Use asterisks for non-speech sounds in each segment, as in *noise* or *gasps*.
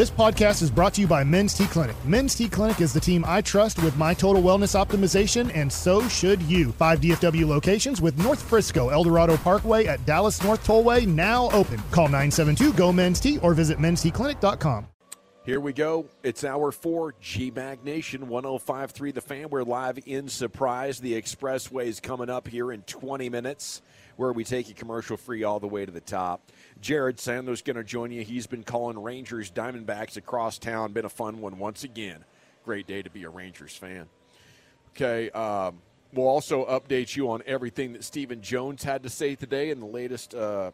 This podcast is brought to you by Men's T Clinic. Men's T Clinic is the team I trust with my total wellness optimization, and so should you. Five DFW locations with North Frisco, Eldorado Parkway at Dallas North Tollway now open. Call 972 GO Men's T or visit mensteclinic.com. Here we go. It's hour four, G Bag Nation 1053 The Fan. We're live in Surprise. The Expressway is coming up here in 20 minutes, where we take you commercial free all the way to the top. Jared Sandler's going to join you. He's been calling Rangers Diamondbacks across town. Been a fun one once again. Great day to be a Rangers fan. Okay. Um, we'll also update you on everything that Stephen Jones had to say today and the latest uh,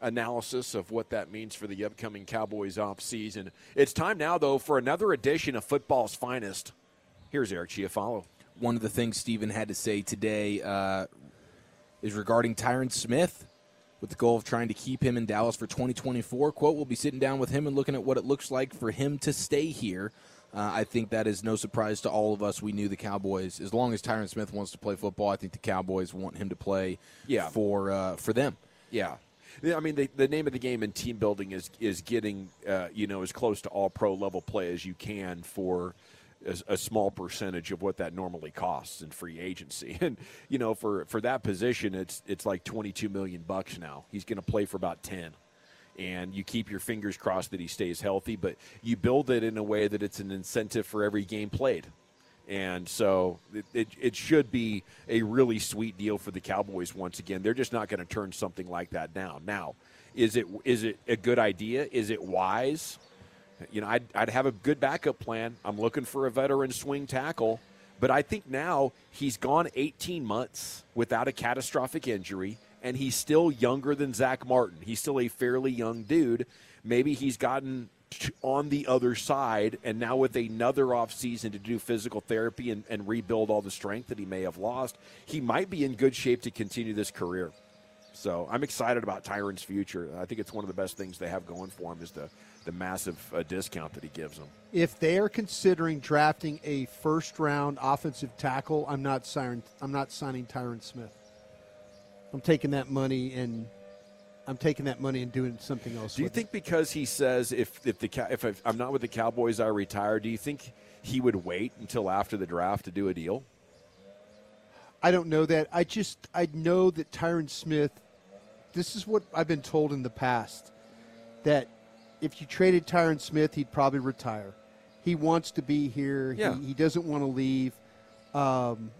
analysis of what that means for the upcoming Cowboys off season. It's time now, though, for another edition of Football's Finest. Here's Eric Chiafalo. One of the things Stephen had to say today uh, is regarding Tyron Smith with the goal of trying to keep him in Dallas for 2024. Quote, we'll be sitting down with him and looking at what it looks like for him to stay here. Uh, I think that is no surprise to all of us. We knew the Cowboys, as long as Tyron Smith wants to play football, I think the Cowboys want him to play yeah. for, uh, for them. Yeah. I mean, the, the name of the game in team building is is getting uh, you know as close to all pro level play as you can for a, a, small percentage of what that normally costs in free agency. *laughs* And you know, for for that position, it's it's like twenty two million bucks now. He's going to play for about ten. And you keep your fingers crossed that he stays healthy, but you build it in a way that it's an incentive for every game played. And so it, it, it, should be a really sweet deal for the Cowboys once again. They're just not going to turn something like that down. Now, is it is it a good idea? Is it wise? You know, I'd, I'd have a good backup plan. I'm looking for a veteran swing tackle. But I think now he's gone 18 months without a catastrophic injury, and he's still younger than Zach Martin. He's still a fairly young dude. Maybe he's gotten on the other side, and now with another off season to do physical therapy and, and rebuild all the strength that he may have lost, he might be in good shape to continue this career. So I'm excited about Tyron's future. I think it's one of the best things they have going for him is the the massive uh, discount that he gives them. If they are considering drafting a first round offensive tackle, I'm not signing. I'm not signing Tyron Smith. I'm taking that money and I'm taking that money and doing something else. Do you think it. because he says if if the if I'm not with the Cowboys, I retire? Do you think he would wait until after the draft to do a deal? I don't know that. I just I know that Tyron Smith this is what I've been told in the past that if you traded Tyron Smith, he'd probably retire. He wants to be here. Yeah. He, he doesn't want to leave. Um,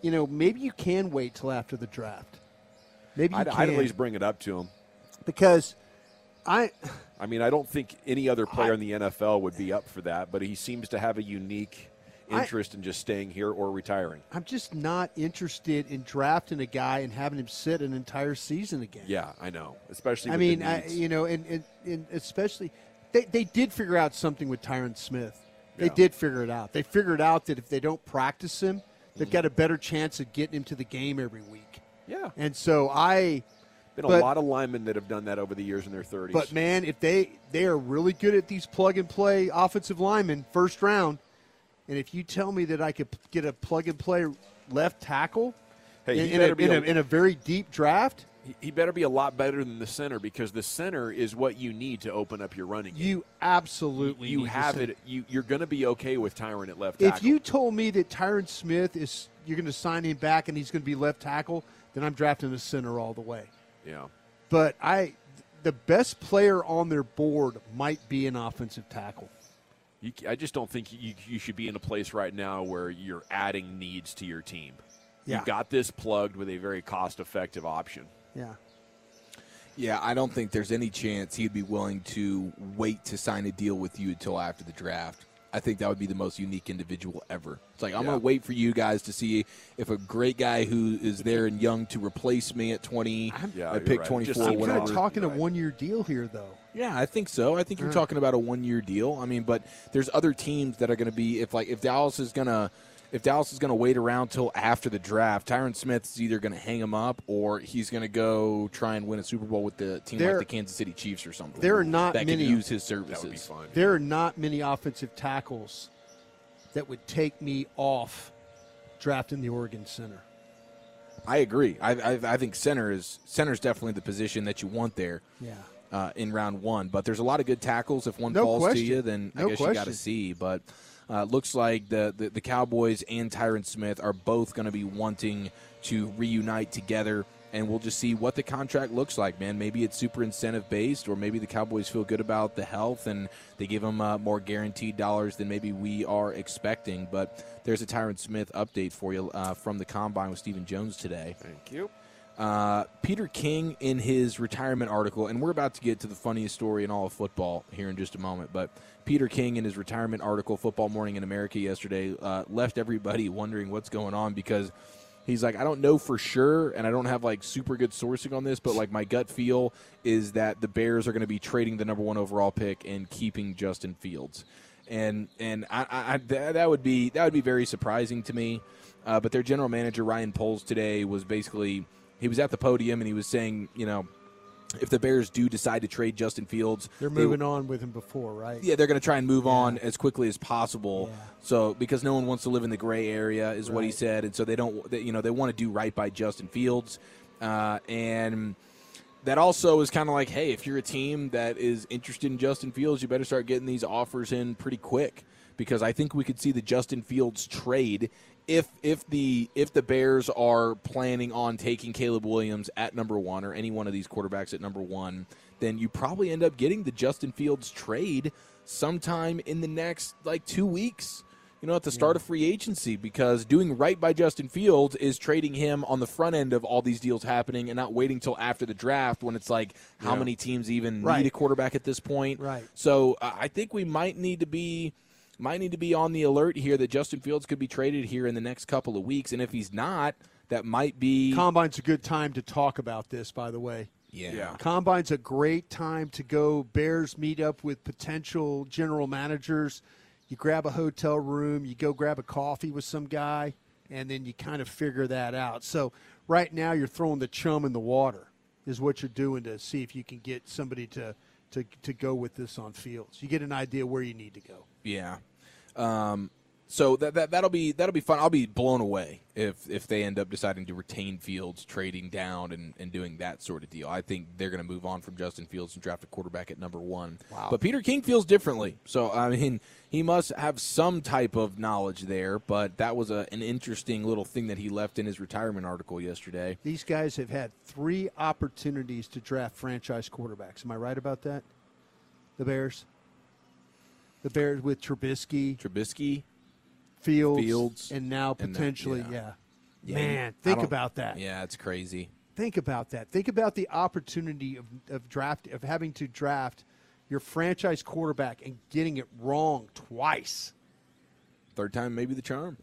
you know, maybe you can wait till after the draft. Maybe I'd, I'd, at least bring it up to him because I. I mean, I don't think any other player I, in the NFL would be up for that, but he seems to have a unique interest I, in just staying here or retiring. I'm just not interested in drafting a guy and having him sit an entire season again. Yeah, I know. Especially, I mean, I, you know, and, and, and, especially they, they did figure out something with Tyron Smith. They yeah. did figure it out. They figured out that if they don't practice him, they've mm-hmm. got a better chance of getting him to the game every week. Yeah. And so I been but, a lot of linemen that have done that over the years in their 30s. But man, if they they are really good at these plug and play offensive linemen first round, and if you tell me that I could get a plug and play left tackle hey, in, in, a, in, a, in, a, very deep draft, he better be a lot better than the center because the center is what you need to open up your running. Game. You absolutely you, have it. You, you're going to be okay with Tyron at left. Tackle. If you told me that Tyron Smith is you're going to sign him back and he's going to be left tackle, then I'm drafting the center all the way. Yeah. But I, the best player on their board might be an offensive tackle. You, I just don't think you, you should be in a place right now where you're adding needs to your team. Yeah. You got this plugged with a very cost effective option. Yeah. Yeah, I don't think there's any chance he'd be willing to wait to sign a deal with you until after the draft. I think that would be the most unique individual ever. It's like I'm yeah. going to wait for you guys to see if a great guy who is there and young to replace me at 20, yeah, I pick right. 24. I'm kind of talking a one year deal here, though. Yeah, I think so. I think you're mm. talking about a one year deal. I mean, but there's other teams that are going to be if like if Dallas is going to if Dallas is going to wait around till after the draft, Tyron Smith is either going to hang him up or he's going to go try and win a Super Bowl with the team there, like the Kansas City Chiefs or something. There are not that many could use his services. Fun, there yeah. are not many offensive tackles that would take me off drafting the Oregon center. I agree. I, I, I think center is center is definitely the position that you want there. Yeah. uh, in round one. But there's a lot of good tackles. If one No falls question. to you, then I No guess you got to see. But uh, looks like the, the the Cowboys and Tyron Smith are both going to be wanting to reunite together. And we'll just see what the contract looks like, man. Maybe it's super incentive based, or maybe the Cowboys feel good about the health and they give him uh, more guaranteed dollars than maybe we are expecting. But there's a Tyron Smith update for you uh, from the combine with Stephen Jones today. Thank you. Uh, Peter King in his retirement article, and we're about to get to the funniest story in all of football here in just a moment. But Peter King in his retirement article, Football Morning in America, yesterday, uh, left everybody wondering what's going on because he's like, I don't know for sure, and I don't have like super good sourcing on this, but like my gut feel is that the Bears are going to be trading the number one overall pick and keeping Justin Fields. And and I, I, that would be that would be very surprising to me. Uh, but their general manager Ryan Poles today was basically he was at the podium and he was saying, you know, if the Bears do decide to trade Justin Fields, They're they- moving on with him before, right? yeah, they're going to try and move on as quickly as possible. Yeah. So because no one wants to live in the gray area, is what he said, and so they don't. They, you know, they want to do right by Justin Fields, uh, and that also is kind of like, hey, if you're a team that is interested in Justin Fields, you better start getting these offers in pretty quick because I think we could see the Justin Fields trade if if the if the Bears are planning on taking Caleb Williams at number one or any one of these quarterbacks at number one, then you probably end up getting the Justin Fields trade sometime in the next like two weeks. You know, at the start of free agency, because doing right by Justin Fields is trading him on the front end of all these deals happening and not waiting till after the draft when it's like, how Yeah. many teams even Right. need a quarterback at this point? Right. So uh, I think we might need to be might need to be on the alert here that Justin Fields could be traded here in the next couple of weeks, and if he's not, that might be Combine's a good time to talk about this, by the way. yeah. Yeah. Combine's a great time to go. Bears meet up with potential general managers. You grab a hotel room, you go grab a coffee with some guy, and then you kind of figure that out. So right now you're throwing the chum in the water, is what you're doing to see if you can get somebody to to, to go with this on fields. You get an idea where you need to go. Yeah. Um, so that, that that'll be that'll be fun. I'll be blown away if if they end up deciding to retain Fields, trading down and, and doing that sort of deal. I think they're going to move on from Justin Fields and draft a quarterback at number one. Wow. But Peter King feels differently. So I mean, he must have some type of knowledge there. But that was a, an interesting little thing that he left in his retirement article yesterday. These guys have had three opportunities to draft franchise quarterbacks. Am I right about that? The Bears? The Bears with Trubisky, Trubisky. Fields, Fields, and now and then- potentially, yeah. yeah. Man, think about that. Yeah, it's crazy. Think about that. Think about the opportunity of, of draft of having to draft your franchise quarterback and getting it wrong twice. Third time, maybe the charm.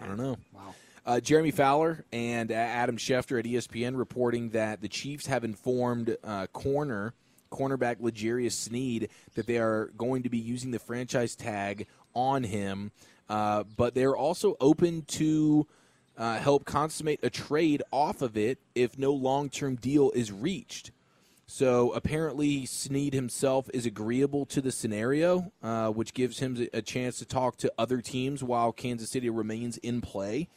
I don't know. Wow. Uh, Jeremy Fowler and Adam Schefter at ESPN reporting that the Chiefs have informed uh, corner cornerback Legarius Sneed that they are going to be using the franchise tag on him, uh, but they're also open to uh, help consummate a trade off of it if no long term deal is reached. So apparently, Sneed himself is agreeable to the scenario, uh, which gives him a chance to talk to other teams while Kansas City remains in play.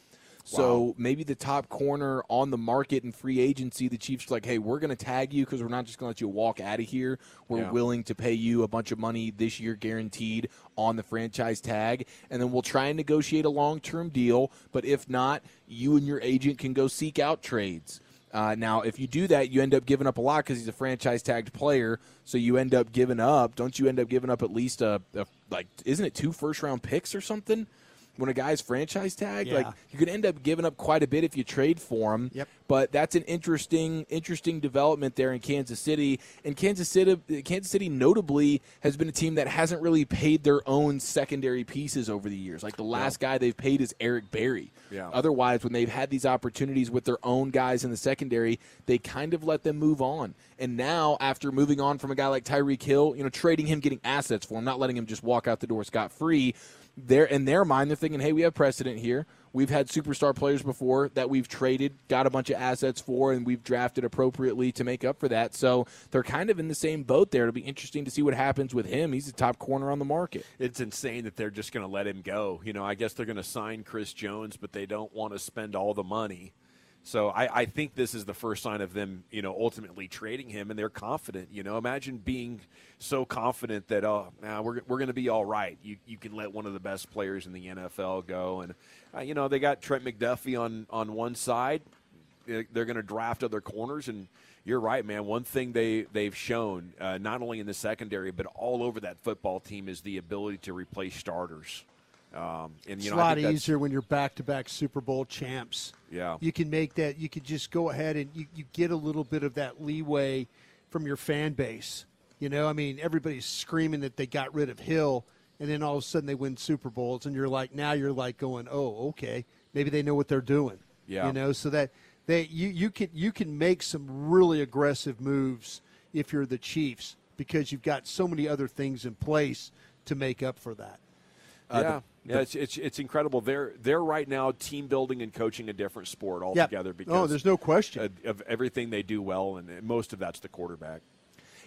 So maybe the top corner on the market in free agency, the Chiefs are like, hey, we're going to tag you because we're not just going to let you walk out of here. We're Yeah. willing to pay you a bunch of money this year guaranteed on the franchise tag. And then we'll try and negotiate a long term deal. But if not, you and your agent can go seek out trades. Uh, now, if you do that, you end up giving up a lot because he's a franchise tagged player. So you end up giving up. Don't you end up giving up at least a, a like? Isn't it two first round picks or something? When a guy's franchise tag, Yeah. like you could end up giving up quite a bit if you trade for him. Yep. But that's an interesting, interesting development there in Kansas City. And Kansas City, Kansas City, notably, has been a team that hasn't really paid their own secondary pieces over the years. Like the last guy they've paid is Eric Berry. Yeah. Otherwise, when they've had these opportunities with their own guys in the secondary, they kind of let them move on. And now, after moving on from a guy like Tyreek Hill, you know, trading him, getting assets for him, not letting him just walk out the door scot free, they're in their mind, they're thinking, hey, we have precedent here. We've had superstar players before that we've traded, got a bunch of assets for, and we've drafted appropriately to make up for that. So they're kind of in the same boat there. It'll be interesting to see what happens with him. He's the top corner on the market. It's insane that they're just going to let him go. You know, I guess they're going to sign Chris Jones, but they don't want to spend all the money So I, I think this is the first sign of them, you know, ultimately trading him, and they're confident. You know, imagine being so confident that oh, now we're we're going to be all right. You you can let one of the best players in the NFL go, and uh, you know they got Trent McDuffie on on one side. They're, they're going to draft other corners, and you're right, man. One thing they they've shown, uh, not only in the secondary but all over that football team, is the ability to replace starters. Um, and it's you know, a I lot easier when you're back-to-back Super Bowl champs. Yeah. you can make that. You can just go ahead and you, you get a little bit of that leeway from your fan base. You know, I mean, everybody's screaming that they got rid of Hill, and then all of a sudden they win Super Bowls, and you're like, now you're like going, oh, okay, maybe they know what they're doing. Yeah. you know, so that they you you can you can make some really aggressive moves if you're the Chiefs because you've got so many other things in place to make up for that. Uh, yeah, yeah, it's, it's it's incredible. They're they're right now team building and coaching a different sport altogether. Oh, because oh, there's no question. of, of everything they do well, and most of that's the quarterback.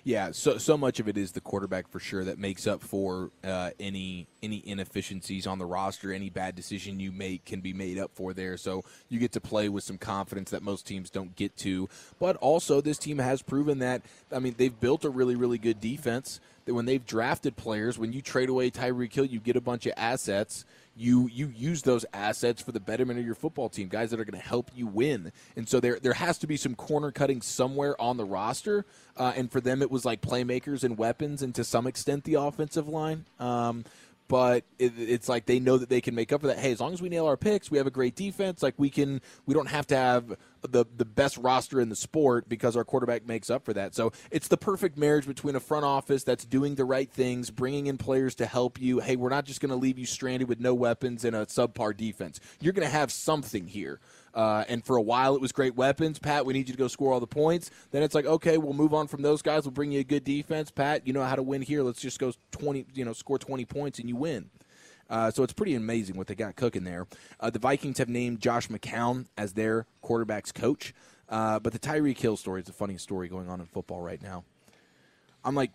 Yeah, so so much of it is the quarterback for sure that makes up for uh, any any inefficiencies on the roster. Any bad decision you make can be made up for there. So you get to play with some confidence that most teams don't get to. But also, this team has proven that. I mean, they've built a really really good defense. That when they've drafted players, when you trade away Tyreek Hill, you get a bunch of assets you you use those assets for the betterment of your football team, guys that are going to help you win. And so there there has to be some corner cutting somewhere on the roster. Uh, and for them, it was like playmakers and weapons, and to some extent the offensive line. Um, but it, it's like they know that they can make up for that. Hey, as long as we nail our picks, we have a great defense. Like we can, we don't have to have the the best roster in the sport because our quarterback makes up for that. So it's the perfect marriage between a front office that's doing the right things, bringing in players to help you. Hey, we're not just going to leave you stranded with no weapons and a subpar defense. You're going to have something here. Uh, and for a while, it was great weapons. Pat, we need you to go score all the points. Then it's like, okay, we'll move on from those guys. We'll bring you a good defense. Pat, you know how to win here. Let's just go twenty, you know, score twenty points and you win. Uh, so it's pretty amazing what they got cooking there. Uh, the Vikings have named Josh McCown as their quarterback's coach. Uh, but the Tyreek Hill story is the funniest story going on in football right now. I'm like,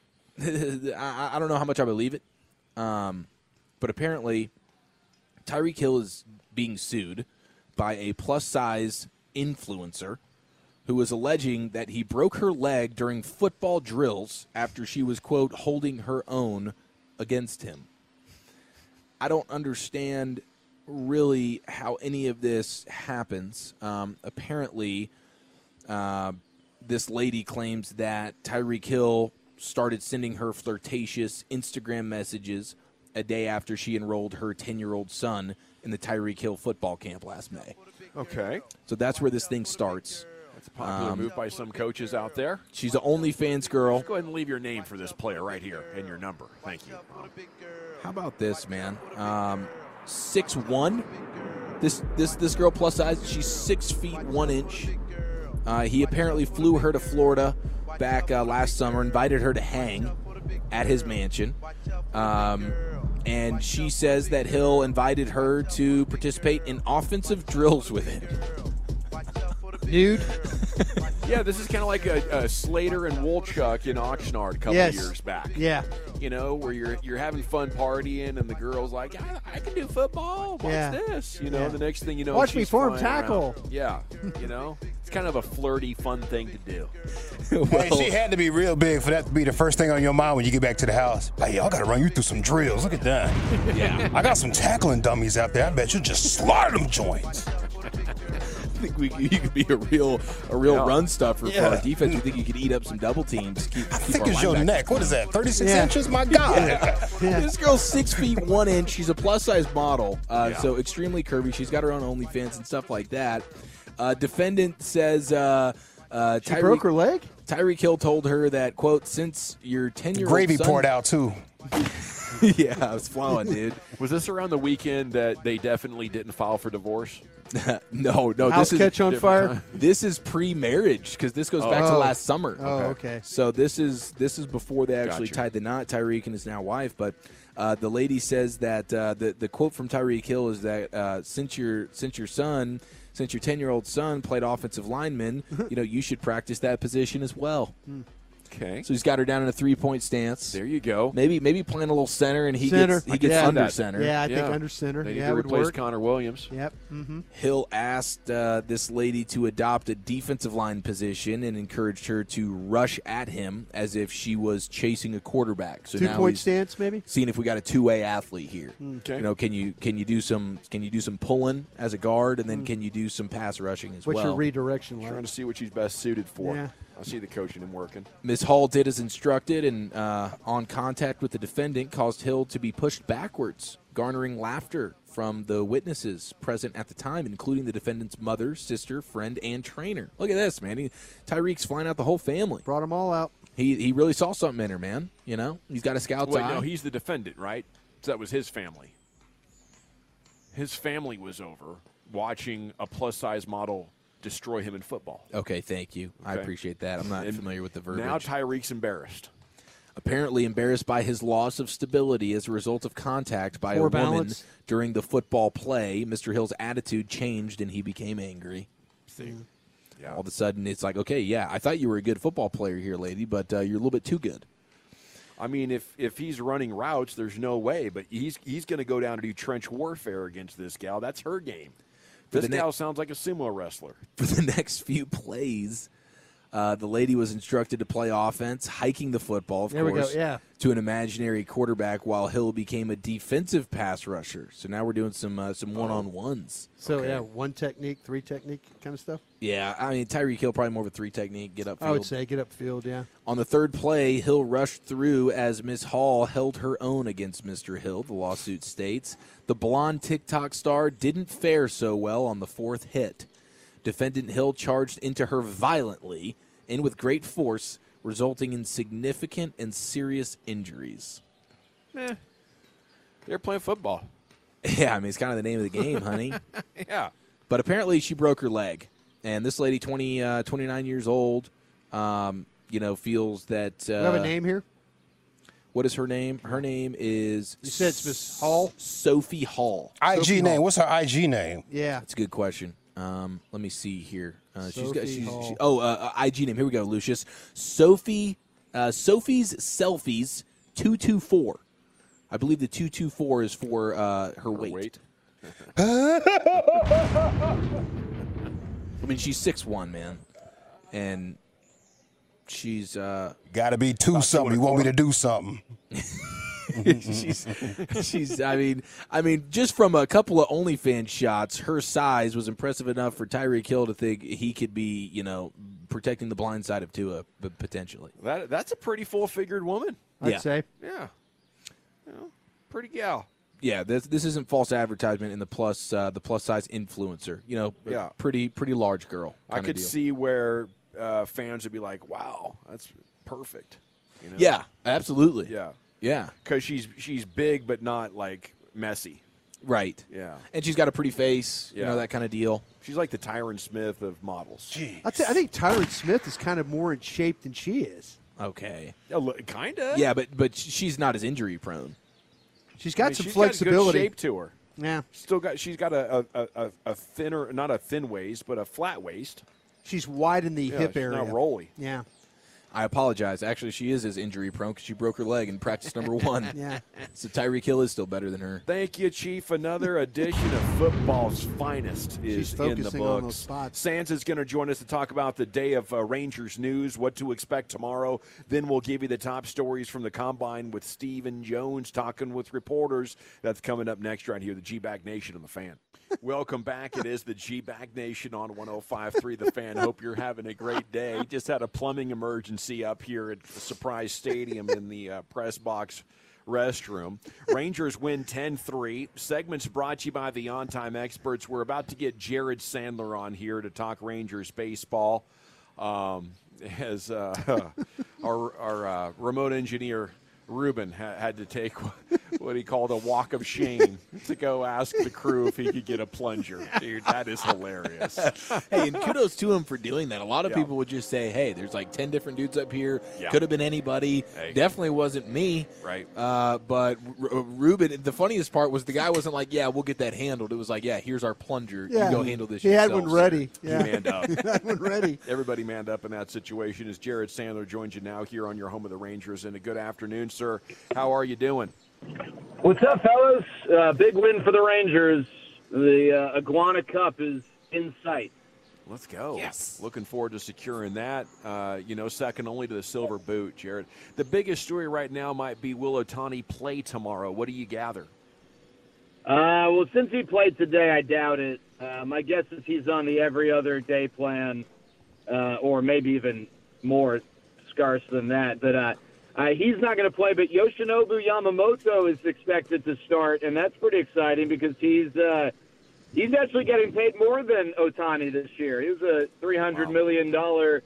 *laughs* I, I don't know how much I believe it, um, but apparently Tyreek Hill is being sued by a plus size influencer who was alleging that he broke her leg during football drills after she was, quote, holding her own against him. I don't understand really how any of this happens. Um, apparently, uh, this lady claims that Tyreek Hill started sending her flirtatious Instagram messages a day after she enrolled her 10 year old son in the Tyreek Hill football camp last May. Okay, So that's where this thing starts. that's a popular move by some coaches out there. She's an OnlyFans girl. Go ahead and leave your name for this player right here and your number. Thank you. How about this, man? Um, six one. This this this girl plus size. She's six feet one inch. Uh, he apparently flew her to Florida back uh, last summer, invited her to hang at his mansion. Um, and she says that Hill invited her to participate in offensive drills with him. Nude. *laughs* Yeah, this is kind of like a, a Slater and Wolchuk in Oxnard a couple Yes. years back. Yeah. You know, where you're you're having fun partying, and the girl's like, "I, I can do football. Watch Yeah. this." You know, Yeah. the next thing you know, Watch me form flying around. tackle. Yeah, you know, it's *laughs* kind of a flirty, fun thing to do. *laughs* Hey, she had to be real big for that to be the first thing on your mind when you get back to the house. Hey, I gotta run you through some drills. Look at that. Yeah, I got some tackling dummies out there. I bet you just slaughter them joints. I think we, you could be a real a real Yeah. run stuffer for our defense. You think you could eat up some double teams? Keep, I keep think it's your linebackers neck. What is that? 36 Yeah. inches? My *laughs* God. *laughs* This girl's six feet one inch. She's a plus size model, uh, Yeah. so extremely curvy. She's got her own OnlyFans and stuff like that. Uh, defendant says uh, uh, She broke her leg? Tyreek Hill told her that quote since your ten year old Gravy poured out too. *laughs* yeah, I was flowing, dude. Was this around the weekend that they definitely didn't file for divorce? *laughs* no, no, House this is catch on fire? this is pre-marriage because this goes back to Oh. last summer. Oh, okay. So this is this is before they actually Gotcha. tied the knot. Tyreek and his now wife, but uh, the lady says that uh, the the quote from Tyreek Hill is that uh, since your since your son since your ten year old son played offensive lineman, *laughs* you know you should practice that position as well. Hmm. Okay. So he's got her down in a three point stance. There you go. Maybe maybe playing a little center and he Center. gets he gets can see under that. center. Yeah, I Yeah. think under center. They need yeah, to would replace work. Connor Williams. Yep. Mm-hmm. Hill asked uh, this lady to adopt a defensive line position and encouraged her to rush at him as if she was chasing a quarterback. So Two now point stance, maybe. seeing if we got a two way athlete here. Okay. You know, can you can you do some can you do some pulling as a guard and then can you do some pass rushing as What's well? What's your redirection Trying to see what she's best suited for. Yeah. I see the coaching him working. Miss Hall did as instructed and uh, on contact with the defendant caused Hill to be pushed backwards, garnering laughter from the witnesses present at the time, including the defendant's mother, sister, friend, and trainer. Look at this, man. He, Tyreek's flying out the whole family. Brought them all out. He he really saw something in her, man. You know, he's got a scout's Wait, eye. no, he's the defendant, right? So that was his family. His family was over watching a plus size model destroy him in football. okay, thank you. I appreciate that. I'm not And familiar with the verbiage. Now Tyreek's embarrassed. apparently embarrassed by his loss of stability as a result of contact by Poor a woman during the football play. Mr. Hill's attitude changed and he became angry. See. Yeah. All of a sudden, it's like, okay, yeah, I thought you were a good football player here, lady, but uh, you're a little bit too good. I mean, if if he's running routes, there's no way. But he's he's going to go down to do trench warfare against this gal. That's her game. For This ne- gal sounds like a sumo wrestler. For the *laughs* next few plays, uh, the lady was instructed to play offense, hiking the football, of There course, yeah. to an imaginary quarterback, while Hill became a defensive pass rusher. So now we're doing some uh, some one on ones. So Okay. yeah, one technique, three technique kind of stuff. Yeah, I mean Tyreek Hill probably more of a three technique, get up. I would say get upfield. Yeah. On the third play, Hill rushed through as Miss Hall held her own against Mr. Hill, the lawsuit states. The blonde TikTok star didn't fare so well on the fourth hit. Defendant Hill charged into her violently and with great force, resulting in significant and serious injuries. Eh. They're playing football. *laughs* Yeah, I mean, it's kind of the name of the game, honey. *laughs* Yeah. But apparently she broke her leg. And this lady, 20, uh, 29 years old, um, you know, feels that. Uh, you have a name here? What is her name? Her name is. You said it's Miss Hall? Sophie Hall. IG Sophie name. Hall. What's her IG name? Yeah. That's a good question. Um, let me see here. Uh, she's got. She's, she, oh, uh, uh, IG name. Here we go, Lucius. Sophie. Uh, Sophie's selfies two two four. I believe the two two four is for uh, her, weight. Wait. *laughs* I mean, she's six one, man, and she's uh, Got to be two something. You want me to do something? *laughs* *laughs* she's she's I mean I mean just from a couple of OnlyFans shots, her size was impressive enough for Tyreek Hill to think he could be you know protecting the blind side of Tua potentially. That that's a pretty full figured woman. I'd Yeah. say. Yeah. You know, pretty gal. Yeah, this this isn't false advertisement in the plus uh, the plus size influencer. You know, Yeah. pretty pretty large girl. I could deal. see where uh, fans would be like, "Wow, that's perfect." You know? Yeah, absolutely. Yeah. Yeah, Because she's she's big, but not like messy. right. Yeah. and she's got a pretty face. You know that kind of deal. She's like the Tyron Smith of models. I'd say, I think Tyron Smith is kind of more in shape than she is. Okay. kind of. Yeah, but but she's not as injury prone. She's got some she's flexibility. Got good shape to her. Yeah. Still got. She's got a a, a, a thinner, not a thin waist, but a flat waist. She's wide in the Yeah, hip she's area. not rolly. Yeah. I apologize. Actually, she is as injury prone because she broke her leg in practice number *laughs* one. Yeah. So Tyreek Hill is still better than her. Thank you, Chief. Another edition of football's finest is She's in the focusing on books. spots. Sands is going to join us to talk about the day of uh, Rangers news, what to expect tomorrow. Then we'll give you the top stories from the combine with Stephen Jones talking with reporters. That's coming up next right here, the G Bag Nation on the Fan. Welcome back. It is the G Bag Nation on 105.3 The Fan. Hope you're having a great day. Just had a plumbing emergency up here at Surprise Stadium in the uh, press box restroom. Rangers win 10 3. Segments brought to you by the on time experts. We're about to get Jared Sandler on here to talk Rangers baseball. Um, as uh, *laughs* our, our uh, remote engineer Ruben ha- had to take *laughs* what he called a walk of shame *laughs* to go ask the crew if he could get a plunger. Dude, that is hilarious. *laughs* hey, and kudos to him for doing that. A lot of Yeah. people would just say, "Hey, there's like ten different dudes up here. Yeah. Could have been anybody. Hey. Definitely wasn't me." Right. Uh, but R- R- Ruben, the funniest part was the guy wasn't like, "Yeah, we'll get that handled." It was like, "Yeah, here's our plunger. Yeah. You go handle this." He had one sir." ready. He Yeah, manned up. he had one ready. Everybody manned up in that situation as Jared Sandler joins you now here on your home of the Rangers. And a good afternoon, sir. How are you doing? What's up, fellas? Uh, big win for the Rangers. The uh, Iguana Cup is in sight. Let's go. Yes. Looking forward to securing that. Uh, you know, second only to the silver boot, Jared. The biggest story right now might be will Ohtani play tomorrow? What do you gather? Uh, well, since he played today, I doubt it. Uh, my guess is he's on the every other day plan, uh, or maybe even more scarce than that. But uh, he's not going to play. But Yoshinobu Yamamoto is expected to start, and that's pretty exciting because he's uh, he's actually getting paid more than Ohtani this year. He was a three hundred million dollar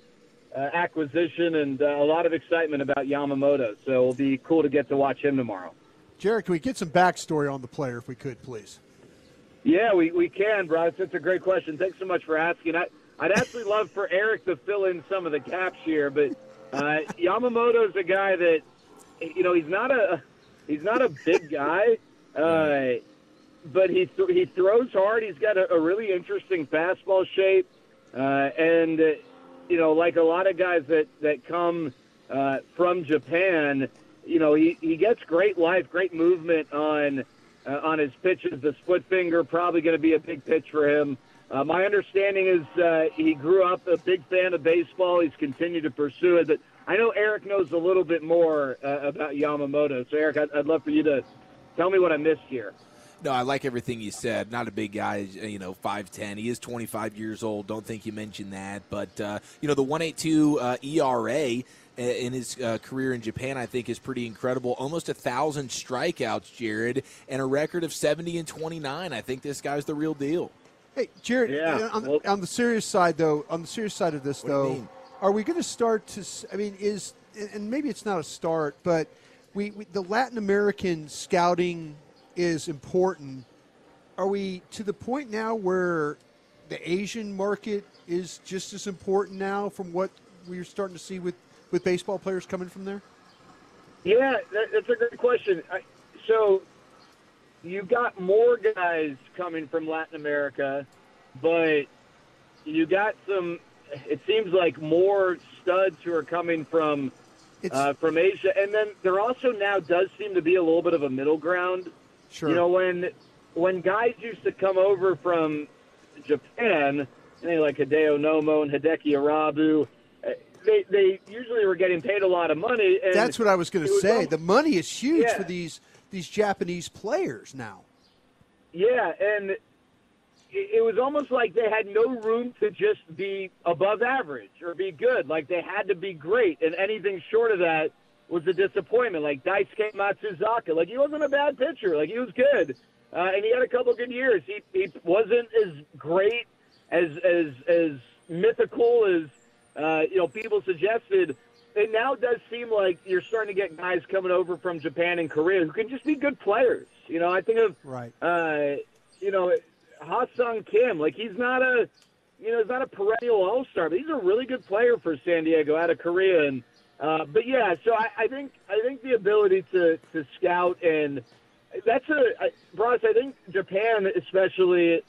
uh, acquisition, and uh, a lot of excitement about Yamamoto. So it'll be cool to get to watch him tomorrow. Jared, can we get some backstory on the player if we could, please? Yeah, we, we can, Bryce. That's a great question. Thanks so much for asking. I, I'd actually love for Eric to fill in some of the gaps here, but uh, Yamamoto's a guy that, you know, he's not a he's not a big guy, uh, but he th- he throws hard. He's got a, a really interesting fastball shape, uh, and uh, you know, like a lot of guys that that come uh, from Japan, you know, he, he gets great life, great movement on uh, on his pitches. The split finger probably going to be a big pitch for him. Uh, my understanding is uh, he grew up a big fan of baseball. He's continued to pursue it. But I know Eric knows a little bit more uh, about Yamamoto. So, Eric, I'd, I'd love for you to tell me what I missed here. No, I like everything you said. Not a big guy, you know, five ten. He is twenty five years old. Don't think you mentioned that, but uh, you know, the one eight two uh, ERA in his uh, career in Japan, I think, is pretty incredible. Almost a thousand strikeouts, Jared, and a record of seventy and twenty nine. I think this guy's the real deal. Hey, Jared. Yeah, On, well- on the serious side, though, on the serious side of this, What do you though, are we going to start to? I mean, is and maybe it's not a start, but we, we the Latin American scouting is important. Are we to the point now where the Asian market is just as important now, from what we're starting to see with with baseball players coming from there? Yeah, that, that's a great question. I, so you got more guys coming from Latin America, but you got some. It seems like more studs who are coming from uh, from Asia, and then there also now does seem to be a little bit of a middle ground. sure. You know, when when guys used to come over from Japan, know, like Hideo Nomo and Hideki Irabu, uh, they they usually were getting paid a lot of money. And That's what I was going to say. al- the money is huge Yeah. for these these Japanese players now. Yeah, and it, was almost like they had no room to just be above average or be good. Like they had to be great, and anything short of that was a disappointment. Like Daisuke Matsuzaka, like he wasn't a bad pitcher. Like he was good, uh, and he had a couple good years. He he wasn't as great as as as mythical as uh, you know people suggested. It now does seem like you're starting to get guys coming over from Japan and Korea who can just be good players. You know, I think of Right. uh, you know, Ha-Sung Kim, like he's not a, you know, he's not a perennial All Star, but he's a really good player for San Diego out of Korea. And uh, but yeah, so I, I think I think the ability to to scout and that's a I, Bryce. I think Japan, especially.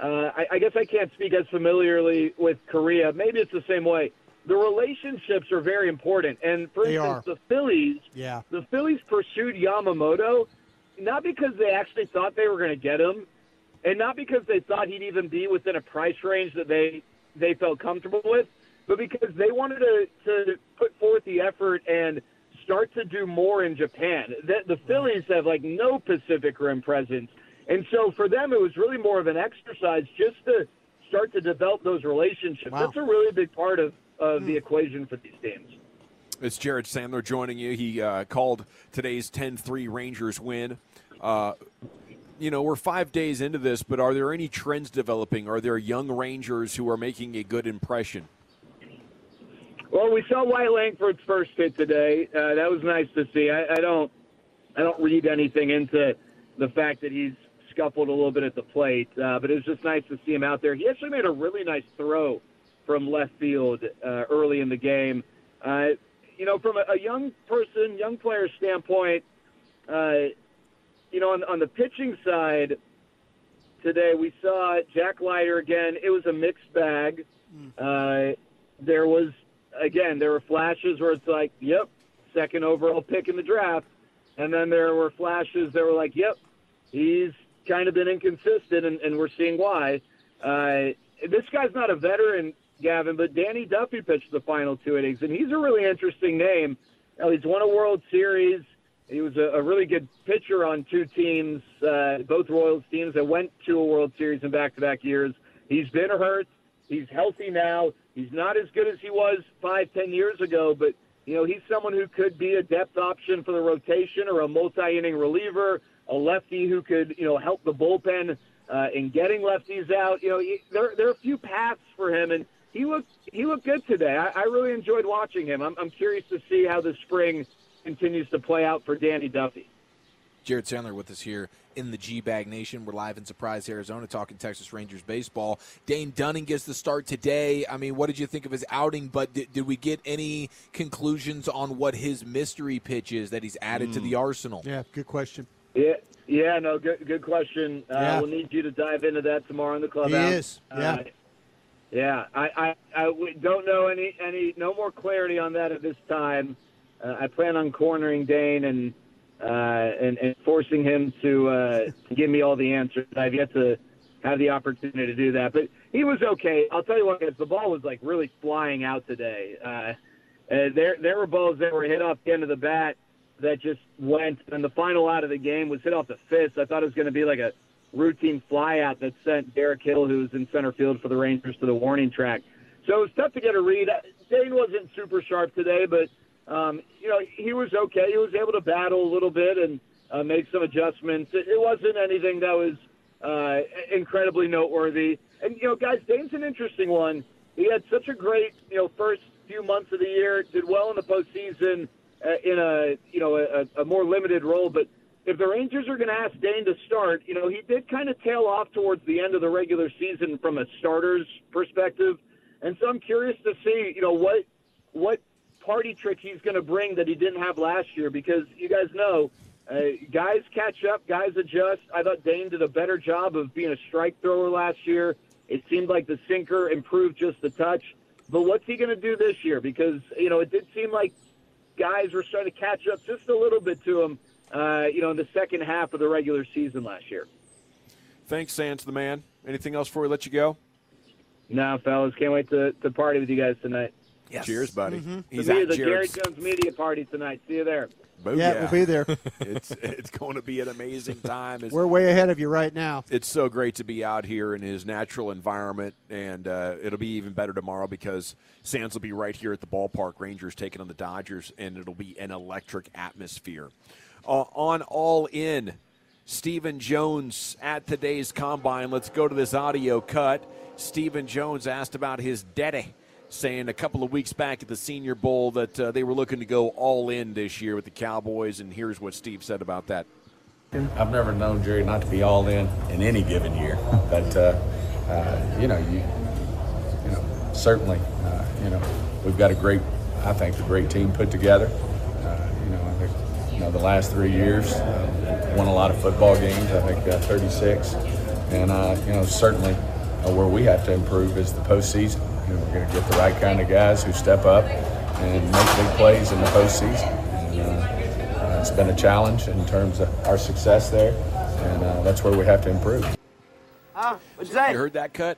Uh, I, I guess I can't speak as familiarly with Korea. Maybe it's the same way. The relationships are very important, and for They instance, are. the Phillies Yeah. the Phillies pursued Yamamoto not because they actually thought they were going to get him, and not because they thought he'd even be within a price range that they they felt comfortable with, but because they wanted to to put forth the effort and start to do more in Japan. The, the Phillies have like no Pacific Rim presence, and so for them it was really more of an exercise just to start to develop those relationships. Wow. That's a really big part of of the equation for these teams. It's Jared Sandler joining you. He uh, called today's 10 3 Rangers win. Uh, you know, we're five days into this, but are there any trends developing? Are there young Rangers who are making a good impression? Well, we saw Wyatt Langford's first hit today. Uh, that was nice to see. I, I don't, I don't read anything into the fact that he's scuffled a little bit at the plate, uh, but it was just nice to see him out there. He actually made a really nice throw from left field uh, early in the game. Uh, you know, from a, a young person, young player standpoint, uh, you know, on, on the pitching side today, we saw Jack Leiter again. It was a mixed bag. Uh, there was, again, there were flashes where it's like, yep, second overall pick in the draft. And then there were flashes that were like, yep, he's kind of been inconsistent, and, and we're seeing why. Uh, this guy's not a veteran, Gavin, but Danny Duffy pitched the final two innings, and he's a really interesting name. He's won a World Series. He was a, a really good pitcher on two teams, uh, both Royals teams that went to a World Series in back-to-back years. He's been hurt. He's healthy now. He's not as good as he was five, ten years ago, but you know he's someone who could be a depth option for the rotation or a multi-inning reliever, a lefty who could you know help the bullpen uh, in getting lefties out. You know he, there there are a few paths for him, and he looked he looked good today. I, I really enjoyed watching him. I'm, I'm curious to see how the spring continues to play out for Danny Duffy. Jared Sandler with us here in the G Bag Nation. We're live in Surprise, Arizona, talking Texas Rangers baseball. Dane Dunning gets the start today. I mean, what did you think of his outing? But did, did we get any conclusions on what his mystery pitch is that he's added mm. to the arsenal? Yeah, good question. Yeah, yeah, no, good, good question. Uh, yeah. We'll need you to dive into that tomorrow in the clubhouse. He is. Yeah. Uh, yeah, I, I, I don't know any, any, no more clarity on that at this time. Uh, I plan on cornering Dane and uh, and, and forcing him to, uh, to give me all the answers. I've yet to have the opportunity to do that, but he was okay. I'll tell you what, guys, the ball was like really flying out today. Uh, uh, there, there were balls that were hit off the end of the bat that just went, and the final out of the game was hit off the fist. I thought it was going to be like a routine flyout that sent Derek Hill, who's in center field for the Rangers, to the warning track. So it was tough to get a read. Dane wasn't super sharp today, but um, you know, he was okay. He was able to battle a little bit and uh, make some adjustments. It, it wasn't anything that was uh, incredibly noteworthy. And you know, guys, Dane's an interesting one. He had such a great, you know, first few months of the year. Did well in the postseason uh, in a, you know, a, a more limited role. But if the Rangers are going to ask Dane to start, you know, he did kind of tail off towards the end of the regular season from a starter's perspective. And so I'm curious to see, you know, what what party trick he's going to bring that he didn't have last year because you guys know uh, guys catch up, guys adjust. I thought Dane did a better job of being a strike thrower last year. It seemed like the sinker improved just a touch. But what's he going to do this year? Because, you know, it did seem like guys were starting to catch up just a little bit to him, uh, you know, in the second half of the regular season last year. Thanks, Sands the man. Anything else before we let you go? No, fellas. Can't wait to, to party with you guys tonight. Yes. Cheers, buddy. Mm-hmm. He's the, at the Jerry Jones Media Party tonight. See you there. Yeah, yeah, we'll be there. *laughs* it's it's going to be an amazing time. It's, We're way ahead of you right now. It's so great to be out here in his natural environment, and uh, it'll be even better tomorrow because Sands will be right here at the ballpark. Rangers taking on the Dodgers, and it'll be an electric atmosphere. Uh, on All In, Stephen Jones at today's combine. Let's go to this audio cut. Stephen Jones asked about his daddy saying a couple of weeks back at the Senior Bowl that uh, they were looking to go all in this year with the Cowboys, and here's what Steve said about that. I've never known Jerry not to be all in in any given year, *laughs* but uh, uh, you know, you you know, certainly, uh, you know, we've got a great, I think, a great team put together. Uh, you know, I think, you know, the last three years, uh, won a lot of football games. I think 36, and you know, certainly, where we have to improve is the postseason. You know, we're going to get the right kind of guys who step up and make big plays in the postseason. And, uh, uh, it's been a challenge in terms of our success there, and uh, that's where we have to improve. Ah, what'd you say? You heard that cut?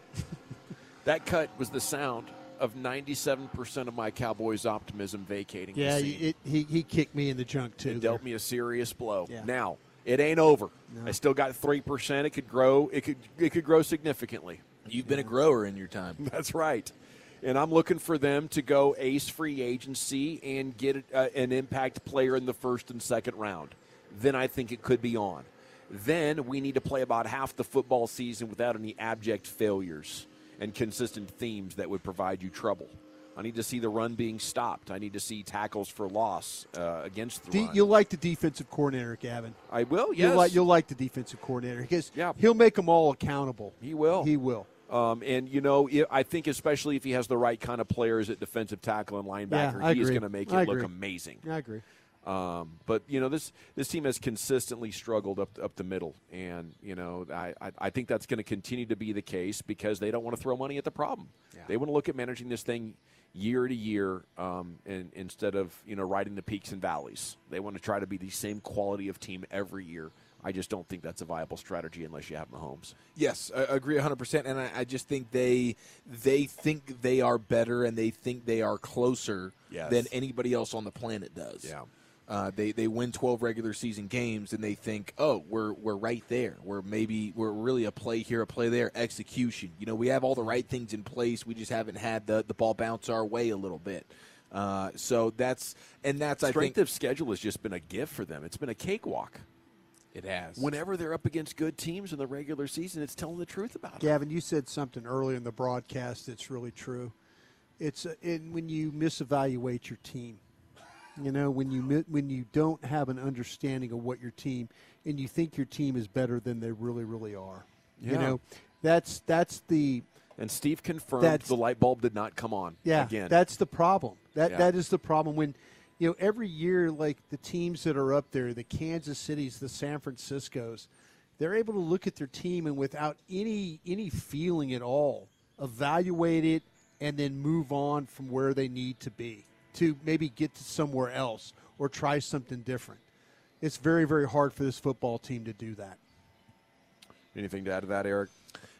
*laughs* that cut was the sound of 97% of my Cowboys optimism vacating. Yeah, it, he, he kicked me in the junk, too. It dealt me a serious blow. Yeah. Now, it ain't over. No. I still got 3%. It could grow. It could it could grow significantly. You've been a grower in your time. *laughs* That's right and I'm looking for them to go ace free agency and get uh, an impact player in the first and second round. Then I think it could be on. Then we need to play about half the football season without any abject failures and consistent themes that would provide you trouble. I need to see the run being stopped. I need to see tackles for loss uh, against the De- run. you'll like the defensive coordinator, Gavin. I will. Yes, You'll like you'll like the defensive coordinator because Yeah. he'll make them all accountable. he will. He will. Um, and you know, i I think especially if he has the right kind of players at defensive tackle and linebacker, I he is going to make I it look agree. amazing. I agree. Um, but you know, this this team has consistently struggled up up the middle, and you know, I I, I think that's going to continue to be the case because they don't want to throw money at the problem. They want to look at managing this thing year to year, um, and instead of you know riding the peaks and valleys, they want to try to be the same quality of team every year. I just don't think that's a viable strategy unless you have Mahomes. Yes, I agree 100%. And I, I just think they they think they are better and they think they are closer Yes. than anybody else on the planet does. Yeah. Uh, they they win 12 regular season games and they think, oh, we're we're right there. We're maybe we're really a play here, a play there, execution. You know, we have all the right things in place. We just haven't had the the ball bounce our way a little bit. Uh, so that's and that's I think of schedule has just been a gift for them. It's been a cakewalk. it has. Whenever they're up against good teams in the regular season, it's telling the truth about it. Gavin, you said something earlier in the broadcast that's really true. It's uh, in, when you misevaluate your team. You know, when you when you don't have an understanding of what your team and you think your team is better than they really really are. You know, that's that's the And Steve confirmed That's- the light bulb did not come on. Yeah, again. that's the problem. That Yeah. that is the problem when you know every year like the teams that are up there, the Kansas Cities, the San Franciscos, they're able to look at their team and without any any feeling at all, evaluate it and then move on from where they need to be to maybe get to somewhere else or try something different. It's very very hard for this football team to do that. Anything to add to that, Eric?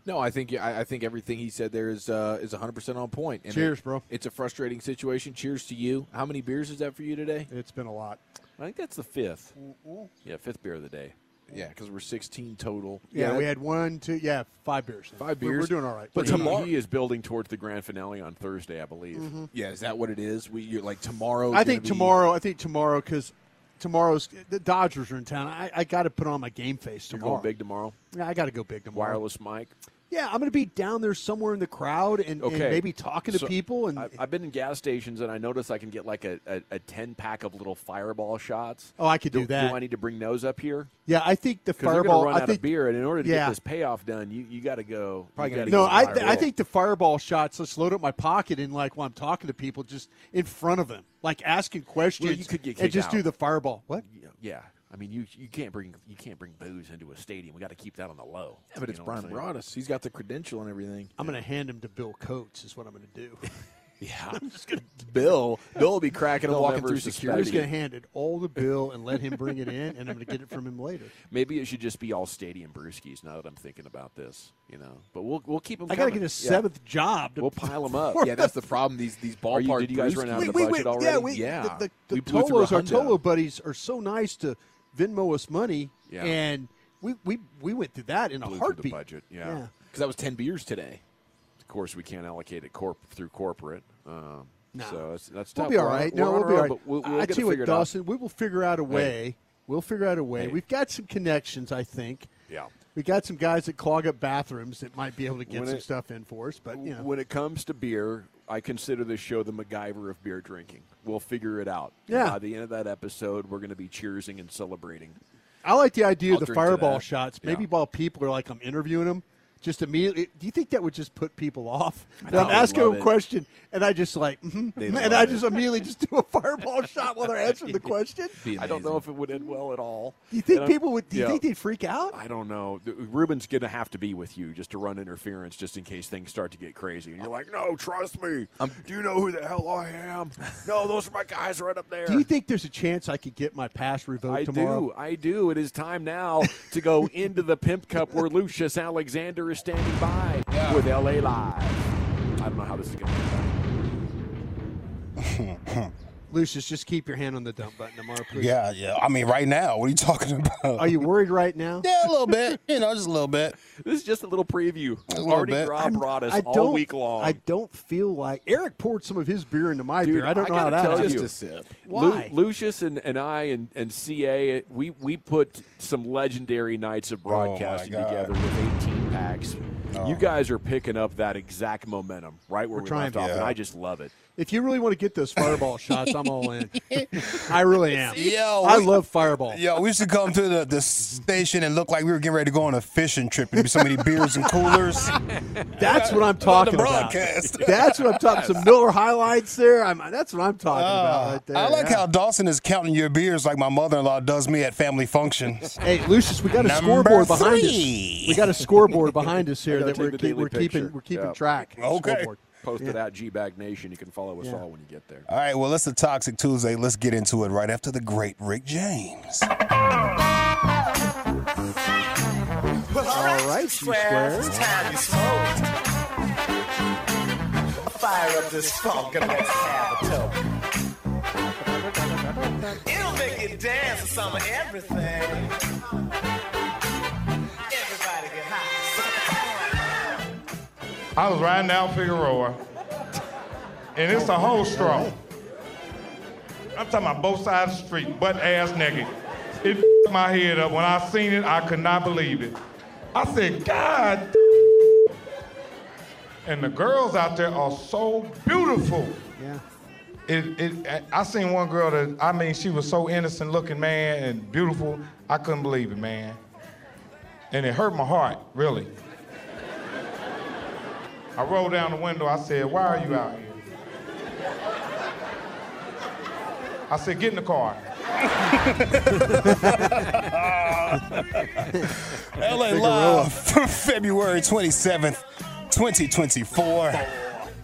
No, I think I, I think everything he said there is uh, is 100 percent on point. And Cheers, it- bro. It's a frustrating situation. Cheers to you. How many beers is that for you today? It's been a lot. I think that's the 5th Yeah, fifth beer of the day. Yeah, because we're 16 total. Yeah, that- we had one, two, yeah, five beers. Five We're- beers. We're doing all right. But tomorrow- he is building towards the grand finale on Thursday, I believe. Mm-hmm. Yeah, is that what it is? We you're like tomorrow. I think tomorrow. I think tomorrow because tomorrow's the Dodgers are in town. I, I got to put on my game face You're tomorrow. going big tomorrow. Yeah, I got to go big tomorrow. Wireless mic. Yeah, I'm going to be down there somewhere in the crowd and, and maybe talking to So, people. And I've been in gas stations and I notice I can get like a, a, a 10 pack of little fireball shots. oh, I could do, that. Do I need to bring those up here? yeah, I think the fireball. run I out think of beer, and in order to yeah. get this payoff done, you, you got to go. Probably gotta no, go I, viral. I think the fireball shots. Let's load up my pocket and like while I'm talking to people, just in front of them, like asking questions. you could get and just do the fireball. What? Yeah. I mean, you you can't bring you can't bring booze into a stadium. We got to keep that on the low. Yeah, but it's You know what Brian I'm? Broaddus. He's got the credential and everything. I'm going to hand him to Bill Coates. Is what I'm going to do. Yeah, *laughs* *laughs* I'm just gonna, Bill. Bill will be cracking and They'll walking through security. I'm just going to hand it all to Bill and let him bring it in, and I'm going to get it from him later. *laughs* Maybe it should just be all stadium brewskis. Now that I'm thinking about this, you know, but we'll we'll keep them. I got to get a seventh job. To We'll pile them up. Yeah, that's the problem. These these Are you- ballpark. did you guys run out of the we budget went, already? Yeah, we, Yeah. The, the, the We blew Tolos, our. Tolo buddies, are so nice to Venmo us money, Yeah. and we, we we went through that in Blew a heartbeat. the budget. Yeah. Yeah. Because that was 10 beers today. Of course, we can't allocate it corp through corporate. Um, No. So that's, that's We'll tough. be all We're on- right. we're No, on we'll be all own, we'll, we'll I tell you what, figured out. Dawson, we will figure out a way. We'll figure out a way. Hey. We've got some connections, I think. Yeah. We got some guys that clog up bathrooms that might be able to get When some it- stuff in for us. But you know, When it comes to beer, I consider this show the MacGyver of beer drinking. We'll figure it out. And Yeah. By the end of that episode, we're going to be cheersing and celebrating. I like the idea I'll of the fireball shots. Maybe Yeah. while people are like, I'm interviewing them, just immediately. Do you think that would just put people off? I That I'm asking them a question, and I just like, mhm, and love I it. just immediately just do a fireball *laughs* shot while they're answering the *laughs* question. I don't know if it would end well at all. Do you think And I'm- people would? Do you yeah. think they'd freak out? I don't know. The- Ruben's going to have to be with you just to run interference, just in case things start to get crazy. And you're like, no, trust me. Do you know who the hell I am? no, those are my guys right up there. Do you think there's a chance I could get my pass revoked I tomorrow? do. I do. It is time now to go *laughs* into the Pimp Cup where Lucius Alexander is standing by with LA Live. I don't know how this is going to go. *laughs* Lucius, just keep your hand on the dump button tomorrow, please. Yeah, yeah. I mean, right now, what are you talking about? Are you worried right now? *laughs* Yeah, a little bit. You know, just a little bit. This is just a little preview. little Marty bit. Gras brought us I all don't, week long. I don't feel like Eric poured some of his beer into my Dude, beer. I don't I know how gotta that tell happened. you. Just a sip. Why? Lu- Lucius and, and I and, and CA, we, we put some legendary nights of oh broadcasting God. together with 18 packs. You oh. guys are picking up that exact momentum right where We're we trying left to. off, and I just love it. If you really want to get those fireball *laughs* shots, I'm all in. I really am. Yo, I we- love fireball. Yo, we used to come to the, the station and look like we were getting ready to go on a fishing trip and be so many beers and coolers. That's what I'm talking the about. That's what I'm talking. Some Miller highlights there. I'm, that's what I'm talking about Uh, right there. I like yeah. how Dawson is counting your beers like my mother-in-law does me at family functions. Hey, Lucius, we got a Number scoreboard behind us. We got a scoreboard behind us *laughs* here that we're, keep, we're keeping we're keeping Yeah. track. Okay. Scoreboard. Post it Yeah. at G-Bag Nation. You can follow us Yeah. all when you get there. All right, well, it's a Toxic Tuesday. Let's get into it right after the great Rick James. All right, you square. time you smoke. Fire up this funk and let's have a toke. It'll make you dance to some of everything. I was riding down Figueroa, and it's a whole straw. I'm talking about both sides of the street, butt ass naked. It my head up. When I seen it, I could not believe it. I said, God. And the girls out there are so beautiful. Yeah. It, it, I seen one girl that, I mean, she was so innocent looking, man, and beautiful. I couldn't believe it, man. And it hurt my heart, really. I rolled down the window. I said, Why are you out here? I said, Get in the car. *laughs* LA Live for February 27th, 2024.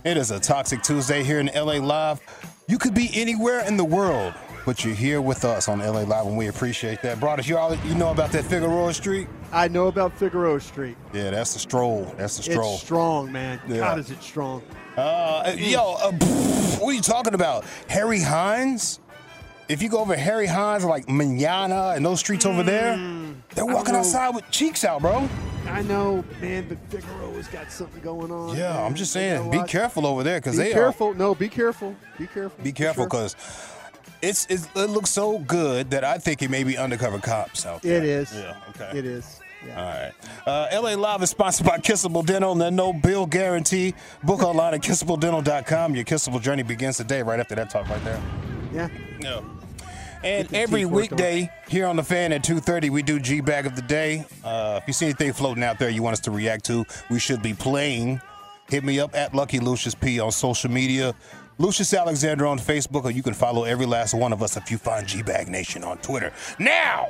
It is a Toxic Tuesday here in LA Live. You could be anywhere in the world, but you're here with us on LA Live, and we appreciate that. Brothers, you all you know about that Figueroa Street? I know about Figueroa Street. Yeah, that's the stroll. That's the stroll. It's strong, man. Yeah. God, is it strong? Uh, yo, uh, what are you talking about? Harry Hines? If you go over Harry Hines, like Manana and those streets over there, they're Mm. Walking outside with cheeks out, bro. I know, man, but Figueroa's got something going on. Yeah, man. I'm just They got saying, be careful over there because Be they careful. No, be careful. Be careful. Be careful Sure. Because it's, it's it looks so good that I think it may be undercover cops out there. It is. Yeah. Okay. It is. Yeah. All right. Uh, LA Live is sponsored by Kissable Dental and the no bill guarantee. Book online at kissabledental.com. Your kissable journey begins today, right after that talk right there. Yeah. Yeah. And every teeth on. weekday here on the fan at 2.30, we do G-Bag of the Day. Uh, if you see anything floating out there you want us to react to, we should be playing. Hit me up at Lucky Lucius P on social media. Lucius Alexander on Facebook, or you can follow every last one of us if you find G-Bag Nation on Twitter. Now,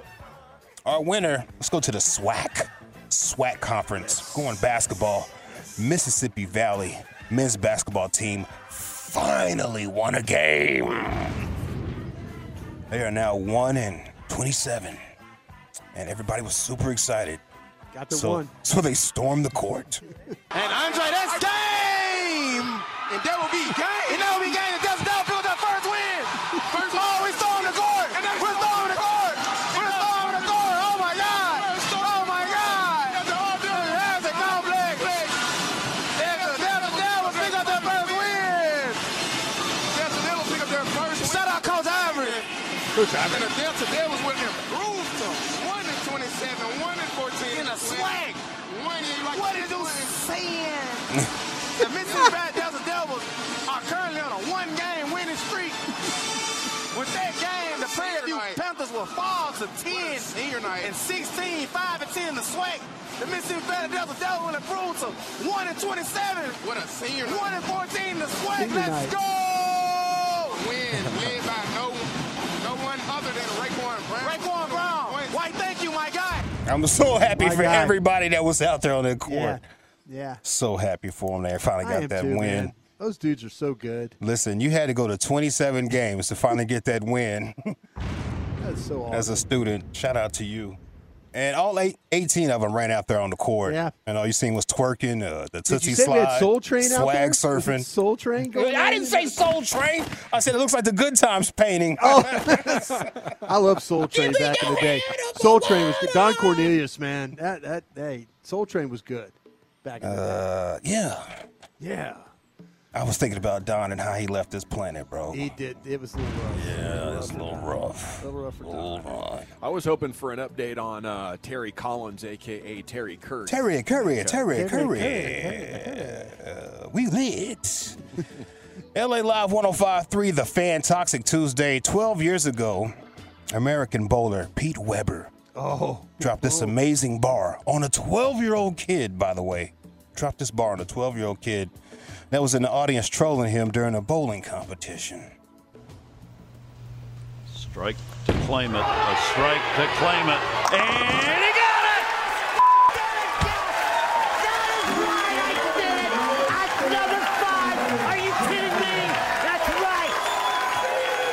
our winner, let's go to the SWAC. SWAC Conference, going basketball. Mississippi Valley men's basketball team finally won a game. They are now 1 and 27. And everybody was super excited. Got the so, one. so they stormed the court. *laughs* And Andre, that's game! And that will be game! And that will be game! And that's now built that first win! First oh, we stormed the court! We're storming the court! We're storming the court! Oh my God! Oh my God! That's a complex! That's a Delta Devils pick up their first win! Delta Devils pick up their first win! Shout out Coach Ivory! Coach Ivory. And the Delta Devils would have improved them. 1 and 27, 1 and 14. In a swag! One year, like what are you saying? *laughs* the Mississippi Valley *laughs* Delta Devils are currently on a one-game winning streak. With that game, the Prairie Panthers will fall to 10 senior night. and 16, 5 and 10 the SWAC. The Mississippi Valley Delta Devils will improve to 1 and 27. What a senior 1 and 14 the SWAC. Let's night. go! Win led by no, no one other than Raekwon Brown. Raekwon Brown. Why, thank you, my guy. I'm so happy My for guy. everybody that was out there on that court. Yeah. Yeah. So happy for them. They finally I got am that too, win. man. Those dudes are so good. Listen, you had to go to 27 games to finally get that win *laughs* That's so awesome. as a student. Shout out to you. And all eight, 18 of them ran out there on the court. Yeah. And all you seen was twerking, uh, the Did Tootsie you say Slide, Soul Train out swag? Surfing. *laughs* Soul Train I didn't say Soul Train. I said it looks like the Good Times painting. Oh, I love Soul *laughs* Train back in the day. Soul Train was water. Don Cornelius, man. That that hey, Soul Train was good back in the day. Uh, yeah. Yeah. I was thinking about Don and how he left this planet, bro. He did. It was a little rough. Yeah, it's a little rough. A little rough for A Don. little. I was hoping for an update on uh, Terry Collins, aka Terry Curry. Terry, Curry, Terry, Terry, Curry. Curry, Uh, we lit. *laughs* LA Live 1053, The Fan Toxic Tuesday. 12 years ago, American bowler Pete Weber Oh, dropped this amazing bar on a 12 year old kid, by the way. Dropped this bar on a 12 year old kid that was in the audience trolling him during a bowling competition. Strike to claim it. A strike to claim it. And he got it! That's number five. Are you kidding me? That's right.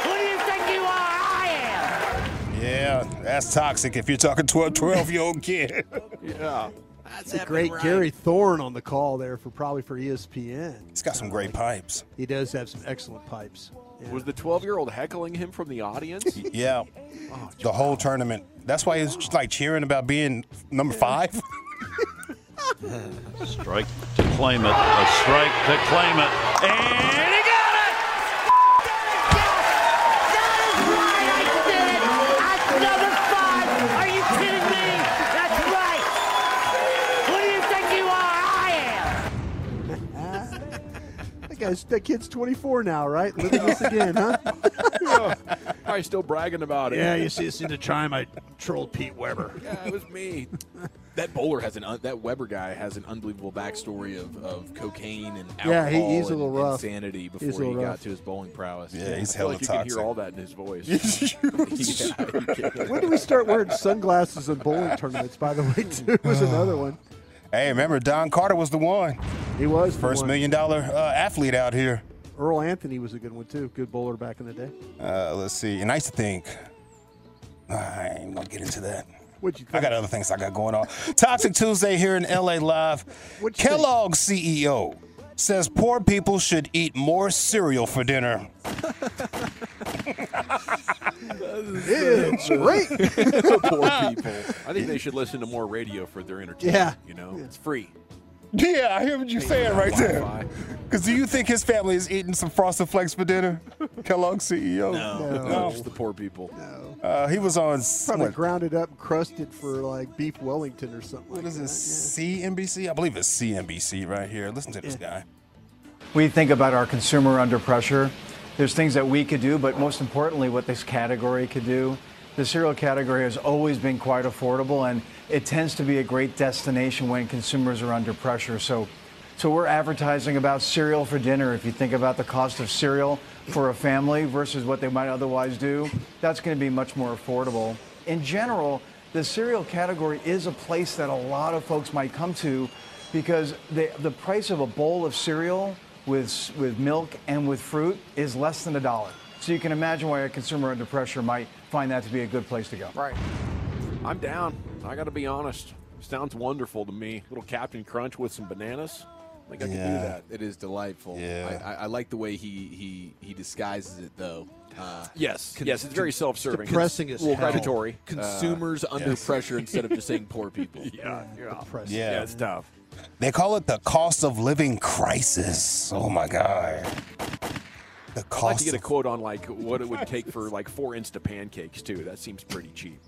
Who do you think you are? I am. Yeah, that's toxic if you're talking to a 12 year old kid. *laughs* Yeah. That's the great Gary Thorne on the call there for probably for ESPN. He's got some great pipes. He does have some excellent pipes. Yeah. Was the 12 year old heckling him from the audience? *laughs* Yeah, oh, the whole tournament. That's why he's just like cheering about being number five. *laughs* Strike to claim it. A strike to claim it. And he got it! That is right. I did it. That's number five. Are you kidding me? That's right. Who do you think you are? I am. That guy's that kid's 24 now, right? Living this again, huh? *laughs* Probably still bragging about it. yeah, you see, see the time I trolled Pete Weber. *laughs* Yeah, it was me. That bowler has an un- that Weber guy has an unbelievable backstory of, of cocaine and alcohol Yeah, he- he's a and little rough. insanity He's a before he little got rough. to his bowling prowess. Yeah, he's I feel hella like you can hear all that in his voice. *laughs* Yeah. When do we start wearing sunglasses in bowling tournaments? By the way, too, was uh, another one. Hey, remember Don Carter was the one, He was the first one. million dollar uh, athlete out here. Earl Anthony was a good one too. Good bowler back in the day. Uh, let's see. And I used to think, I ain't gonna get into that. What'd you think? I got other things I got going on. Toxic Tuesday here in LA Live. What'd? Kellogg CEO says poor people should eat more cereal for dinner. *laughs* It's great. *laughs* Poor people. I think they should listen to more radio for their entertainment. Yeah. You know, it's free. Yeah, I hear what you're saying right there. Wi-Fi. Because do you think his family is eating some Frosted Flakes for dinner? Kellogg CEO. No, No. just the poor people. No. Uh, he was on Probably what, ground it up, crusted for like beef Wellington or something. what like is that. this? CNBC? I believe it's CNBC right here. Listen to this guy. We think about our consumer under pressure. There's things that we could do, but most importantly, what this category could do. The cereal category has always been quite affordable, and it tends to be a great destination when consumers are under pressure. So, so we're advertising about cereal for dinner. If you think about the cost of cereal for a family versus what they might otherwise do, that's going to be much more affordable. In general, the cereal category is a place that a lot of folks might come to because the, the price of a bowl of cereal with, with milk and with fruit is less than a dollar. So you can imagine why a consumer under pressure might find that to be a good place to go. Right. I'm down. I got to be honest. Sounds wonderful to me. Little Captain Crunch with some bananas. I think I can do that. It is delightful. Yeah. I, I, I like the way he he he disguises it though. Uh, Yes. Con- yes, it's very self-serving. depressing as Well, predatory. consumers under pressure instead of just saying poor people. *laughs* Yeah, yeah. Yeah. Yeah, it's tough. They call it the cost of living crisis. Oh my God. The cost. I'd like to get a quote on like what it would take for like four Insta pancakes too. That seems pretty cheap.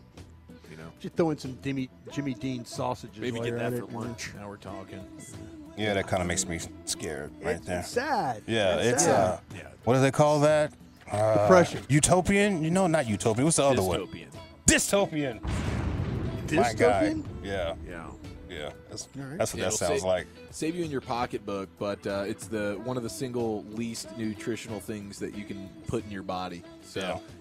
You know, Just throw in some Jimmy, Jimmy Dean sausages. maybe while get that for it. lunch. Now we're talking. Yeah, that kind of makes me scared right It's there. sad. Yeah, it's sad. uh, what do they call that? Uh, Depression. Utopian? You know, not utopian. What's the other one? Dystopian. Dystopian. My guy. Dystopian? Yeah, Yeah. Yeah. That's, right. that's what Yeah, that sounds say- like. Save you in your pocketbook, but uh, it's the one of the single least nutritional things that you can put in your body. So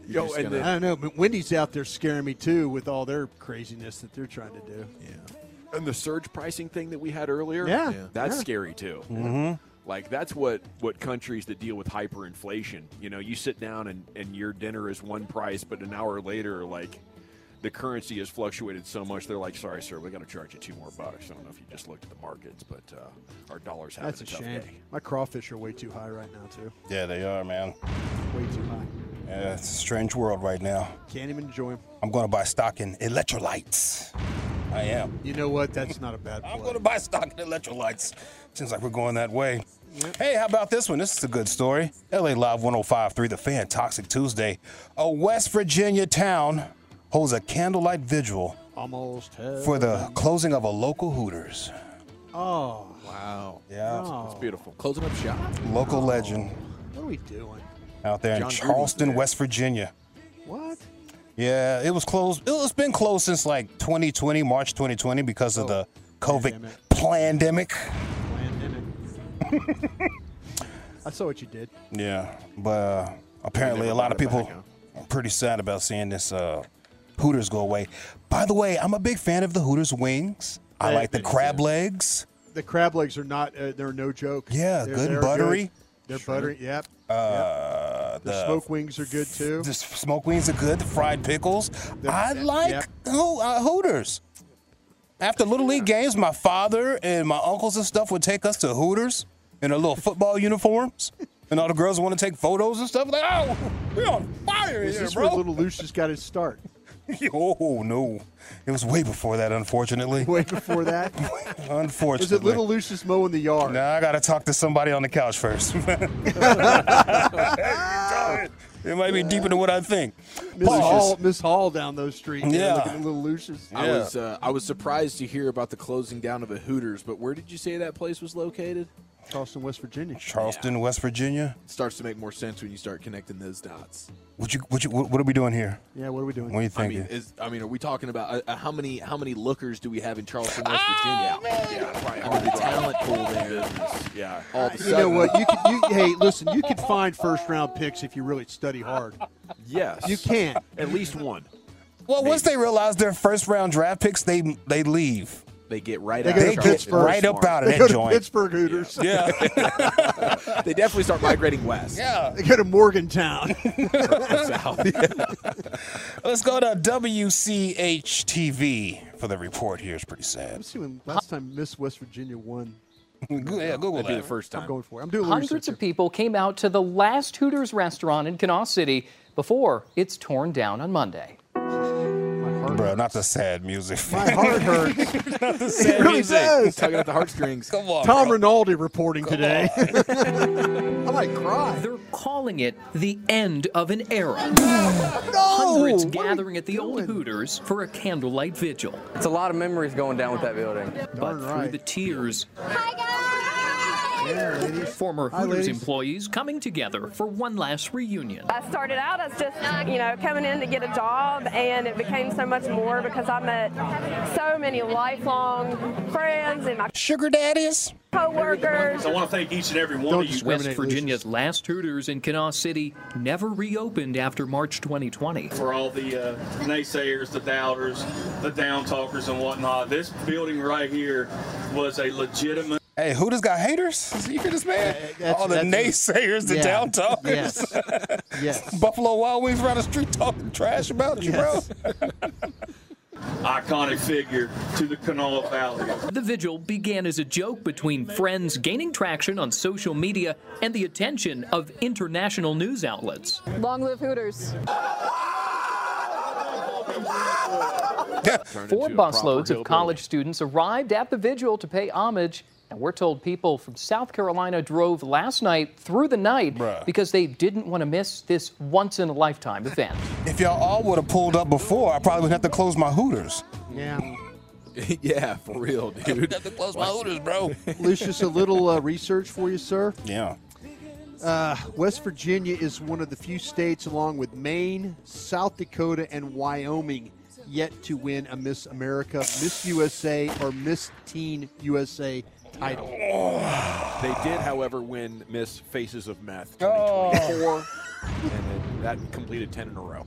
Yeah. Yo, and gonna- I don't know, but Wendy's out there scaring me too with all their craziness that they're trying to do. yeah. And the surge pricing thing that we had earlier. Yeah. Yeah. That's Yeah. scary too. Mm-hmm. Like that's what what countries that deal with hyperinflation. You know, you sit down and and your dinner is one price, but an hour later, like the currency has fluctuated so much, they're like, "Sorry, sir, we got to charge you two more bucks." I don't know if you just looked at the markets, but uh, our dollars have That's a tough shame. day. My crawfish are way too high right now too. Yeah, they are, man. Way too high. Yeah, it's a strange world right now. Can't even enjoy them. I'm going to buy stock in electrolytes. I am. You know what? That's not a bad *laughs* I'm going to buy stock in electrolytes. Seems like we're going that way. Hey, how about this one? This is a good story. LA Live 1053, The Fan Toxic Tuesday. A West Virginia town holds a candlelight vigil Almost. for the closing of a local Hooters. Oh, Wow. Yeah. Oh. That's beautiful. Closing up shop. Local legend what are we doing? out there John in Charleston, there. West Virginia. What? Yeah, it was closed. It's been closed since like 2020, March 2020, because of the COVID pandemic. Pandemic. *laughs* I saw what you did. Yeah, but uh, apparently a lot of people are pretty sad about seeing this uh, Hooters go away. By the way, I'm a big fan of the Hooters wings. I Hey, like the crab legs. The crab legs are not. Uh, they're no joke. Yeah, They're- good they're buttery. They're buttery. Yep. Uh, The, smoke wings are good too. The smoke wings are good. The fried pickles. I like yep. Ho- uh, Hooters. After Little League games, my father and my uncles and stuff would take us to Hooters in their little football uniforms. *laughs* And all the girls want to take photos and stuff. Like, oh, we're on fire Is here, this bro. where Little Lucius got his start? *laughs* oh, no. It was way before that, unfortunately. Way before that. *laughs* Unfortunately. Was it Little Lucius mowing the yard? Nah, I got to talk to somebody on the couch first. *laughs* it might be deeper than what I think. Miss Hall, Miss Hall down those streets. Yeah. looking at Little Lucius. I was uh, I was surprised to hear about the closing down of the Hooters, but where did you say that place was located? Charleston, West Virginia. Charleston, West Virginia. starts to make more sense when you start connecting those dots. What you, what you, what what are we doing here? Yeah, what are we doing? What are you I thinking? mean, is I mean, are we talking about uh, uh, how many how many lookers do we have in Charleston, West Ah, Virginia? Yeah, probably All the talent pool there. Yeah. All of a You sudden, know what? You can. You, hey, listen. You can find first round picks if you really study hard. Yes. You can. At least one. well, once they realize their first round draft picks, they they leave. They get right They out. go of to They get Pittsburgh. right up out of They that go to joint. Pittsburgh Hooters. Yeah, *laughs* They definitely start migrating west. yeah. They go to Morgantown. *laughs* *laughs* Let's go to WCHS TV for the report. Here it's pretty sad. Let's see when last time Miss West Virginia won. yeah, Google That'd be the that. first I'm going for it. I'm doing Hundreds research of people came out to the last Hooters restaurant in Kanawha City before it's torn down on Monday. Bro, not the sad music. My heart hurts. *laughs* not the it sad really music. does. Tugging at the heartstrings. Come on, Tom bro. Rinaldi reporting today. *laughs* I might cry. They're calling it the end of an era. *gasps* No! Hundreds What gathering at the old? Hooters for a candlelight vigil. It's a lot of memories going down with that building. But Darn through the tears, Yeah, ladies. Former Hi, Hooters employees coming together for one last reunion. I started out as just, you know, coming in to get a job, and it became so much more because I met so many lifelong friends and my Sugar daddies. coworkers. I want to thank each and every one Don't of you. discriminate. West Virginia's last Hooters in Kanawha City never reopened after March 2020. for all the uh, naysayers, the doubters, the down talkers, and whatnot. This building right here was a legitimate. Hey, Hooters got haters? You hear this man? that's- All the naysayers, the yeah. down talkers. Yes. Yes. *laughs* Buffalo Wild Wings around the street talking trash about you, Yes. bro. iconic figure to the Kanawha Valley. The vigil began as a joke between friends gaining traction on social media and the attention of international news outlets. Long live Hooters. Four busloads of college students arrived at the vigil to pay homage. And we're told people from South Carolina drove last night through the night Bruh. because they didn't want to miss this once in a lifetime event. If y'all all would have pulled up before, I probably would have to close my Hooters. Yeah. *laughs* yeah, for real, dude. have to close my Hooters, bro. *laughs* Lucius, a little uh, research for you, sir. Yeah. Uh, West Virginia is one of the few states, along with Maine, South Dakota, and Wyoming, yet to win a Miss America, Miss USA, or Miss Teen USA title. They did, however, win Miss Faces of Meth Oh. 2024, and it, that completed 10 in a row.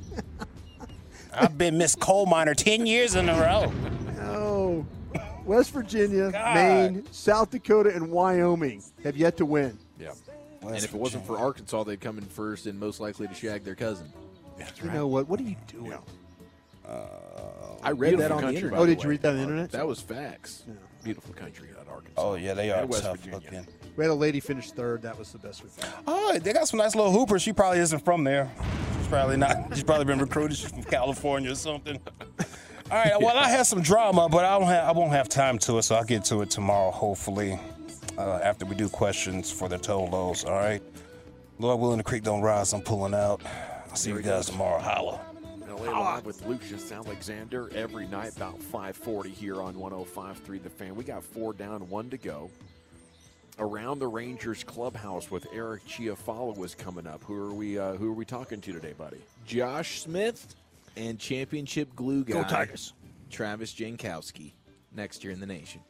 *laughs* I've been Miss Coal Miner 10 years in a row. No. West Virginia, God. Maine, South Dakota, and Wyoming have yet to win. Yeah. And if it wasn't for Arkansas, they'd come in first and most likely to shag their cousin. That's You know what? What are you doing? Uh, I read that on the internet. Oh, did you read that on the internet? That was facts. Beautiful country, that Arkansas. Oh, yeah, they are West tough Virginia. looking. We had a lady finish third. That was the best we found. Oh, they got some nice little hoopers. She probably isn't from there. She's probably not. She's probably been recruited. She's from California or something. All right. Well, I had some drama, but I don't have. I won't have time to it, so I'll get to it tomorrow, hopefully. uh, after we do questions for the Tolos. All right. Lord willing, the creek don't rise. I'm pulling out. I'll see you guys tomorrow. Holla. LA Live with Lucius Alexander every night about 5:40 here on 105.3 The Fan. We got four down, one to go. Around the Rangers clubhouse with Eric Chiafalo is coming up. Who are we? Uh, who are we talking to today, buddy? Josh Smith and championship glue guy Go Tigers. Travis Jankowski next year in the nation.